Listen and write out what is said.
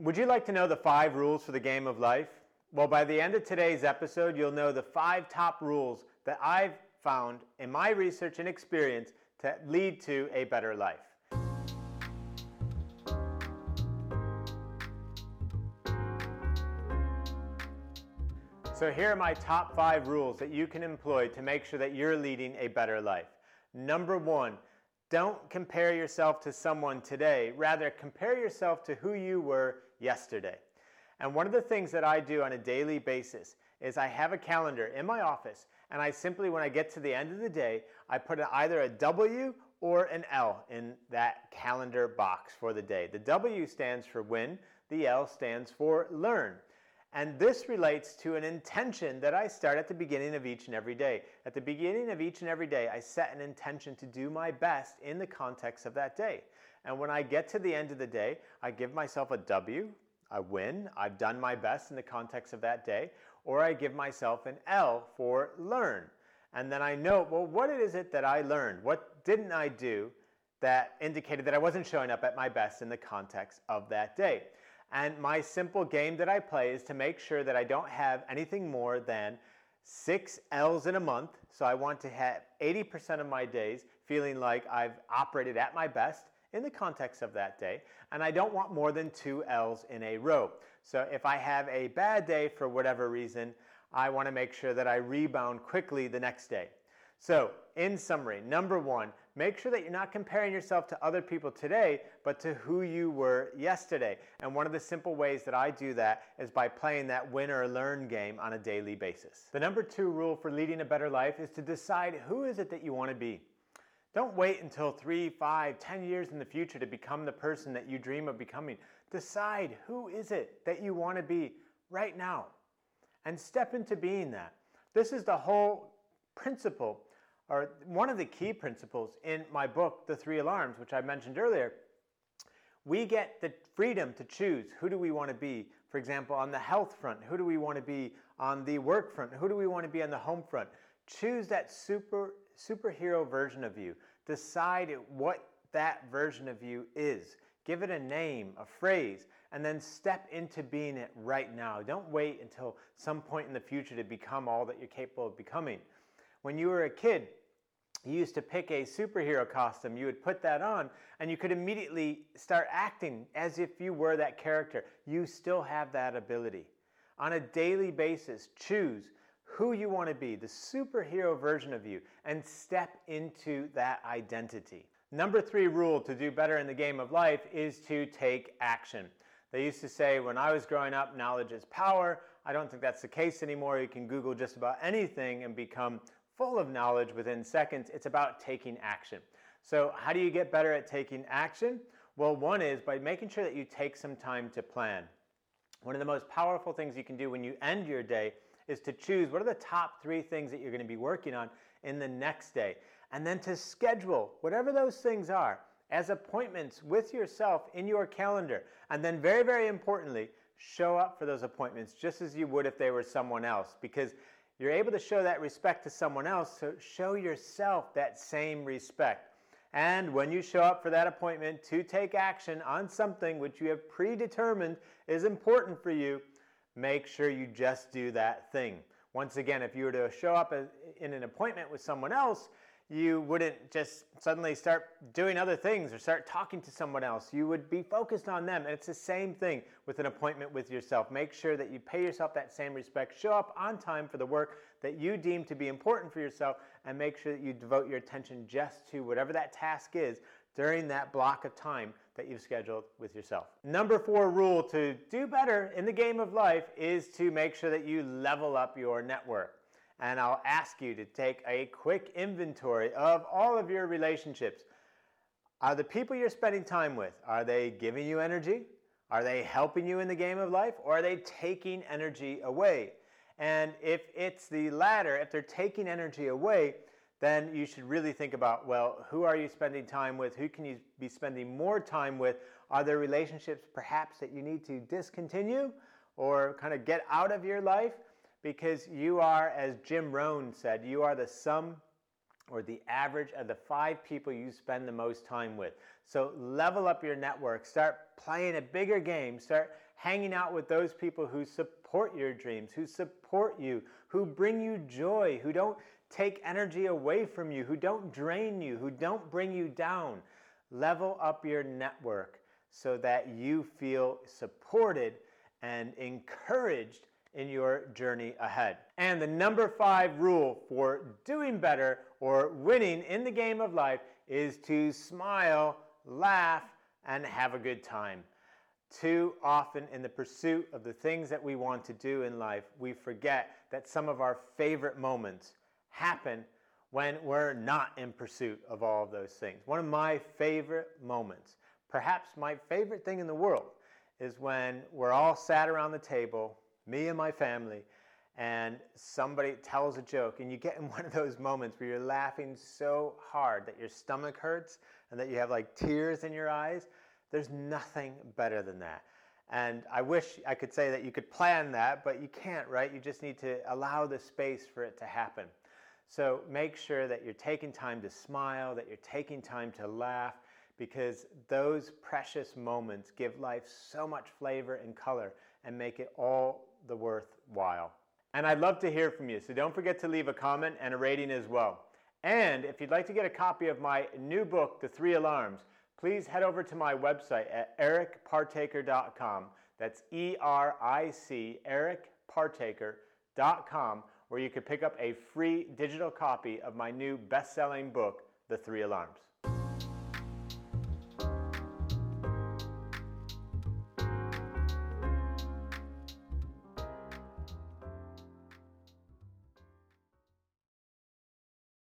Would you like to know the five rules for the game of life? Well, by the end of today's episode, you'll know the five top rules that I've found in my research and experience to lead to a better life. So, here are my top five rules that you can employ to make sure that you're leading a better life. Number one, don't compare yourself to someone today. Rather, compare yourself to who you were yesterday. And one of the things that I do on a daily basis is I have a calendar in my office, and I simply, when I get to the end of the day, I put either a W or an L in that calendar box for the day. The W stands for win, the L stands for learn. And this relates to an intention that I start at the beginning of each and every day. At the beginning of each and every day, I set an intention to do my best in the context of that day. And when I get to the end of the day, I give myself a W, I win, I've done my best in the context of that day, or I give myself an L for learn. And then I know, well, what is it that I learned? What didn't I do that indicated that I wasn't showing up at my best in the context of that day? And my simple game that I play is to make sure that I don't have anything more than six L's in a month. So I want to have 80% of my days feeling like I've operated at my best in the context of that day. And I don't want more than two L's in a row. So if I have a bad day for whatever reason, I want to make sure that I rebound quickly the next day. So, in summary, number one, make sure that you're not comparing yourself to other people today, but to who you were yesterday. And one of the simple ways that I do that is by playing that win or learn game on a daily basis. The number two rule for leading a better life is to decide who is it that you want to be. Don't wait until three, five, ten years in the future to become the person that you dream of becoming. Decide who is it that you want to be right now and step into being that. This is the whole principle, or one of the key principles in my book, The Three Alarms, which I mentioned earlier. We get the freedom to choose who do we want to be. For example, on the health front, who do we want to be on the work front? Who do we want to be on the home front? Choose that super superhero version of you. Decide what that version of you is. Give it a name, a phrase, and then step into being it right now. Don't wait until some point in the future to become all that you're capable of becoming. When you were a kid, you used to pick a superhero costume, you would put that on, and you could immediately start acting as if you were that character. You still have that ability. On a daily basis, choose who you want to be, the superhero version of you, and step into that identity. Number three rule to do better in the game of life is to take action. They used to say when I was growing up, knowledge is power. I don't think that's the case anymore. You can Google just about anything and become full of knowledge within seconds. It's about taking action. So, how do you get better at taking action? Well, one is by making sure that you take some time to plan. One of the most powerful things you can do when you end your day is to choose what are the top three things that you're going to be working on in the next day. And then to schedule whatever those things are as appointments with yourself in your calendar. And then, very, very importantly, show up for those appointments just as you would if they were someone else. Because you're able to show that respect to someone else, so show yourself that same respect. And when you show up for that appointment to take action on something which you have predetermined is important for you, make sure you just do that thing. Once again, if you were to show up in an appointment with someone else, you wouldn't just suddenly start doing other things or start talking to someone else. You would be focused on them. And it's the same thing with an appointment with yourself. Make sure that you pay yourself that same respect. Show up on time for the work that you deem to be important for yourself and make sure that you devote your attention just to whatever that task is during that block of time that you've scheduled with yourself. Number four rule to do better in the game of life is to make sure that you level up your network and I'll ask you to take a quick inventory of all of your relationships. Are the people you're spending time with, are they giving you energy? Are they helping you in the game of life? Or are they taking energy away? And if it's the latter, if they're taking energy away, then you should really think about well, who are you spending time with? Who can you be spending more time with? Are there relationships perhaps that you need to discontinue or kind of get out of your life? Because you are, as Jim Rohn said, you are the sum or the average of the five people you spend the most time with. So level up your network, start playing a bigger game, start hanging out with those people who support your dreams, who support you, who bring you joy, who don't take energy away from you, who don't drain you, who don't bring you down. Level up your network so that you feel supported and encouraged in your journey ahead. And the number five rule for doing better or winning in the game of life is to smile, laugh, and have a good time. Too often, in the pursuit of the things that we want to do in life, we forget that some of our favorite moments happen when we're not in pursuit of all of those things. One of my favorite moments, perhaps my favorite thing in the world, is when we're all sat around the table me and my family, and somebody tells a joke, and you get in one of those moments where you're laughing so hard that your stomach hurts and that you have like tears in your eyes. There's nothing better than that. And I wish I could say that you could plan that, but you can't, right? You just need to allow the space for it to happen. So make sure that you're taking time to smile, that you're taking time to laugh, because those precious moments give life so much flavor and color and make it all the worthwhile. And I'd love to hear from you, so don't forget to leave a comment and a rating as well. And if you'd like to get a copy of my new book, The Three Alarms, please head over to my website at ericpartaker.com. That's E R I C, ericpartaker.com, where you can pick up a free digital copy of my new best selling book, The Three Alarms.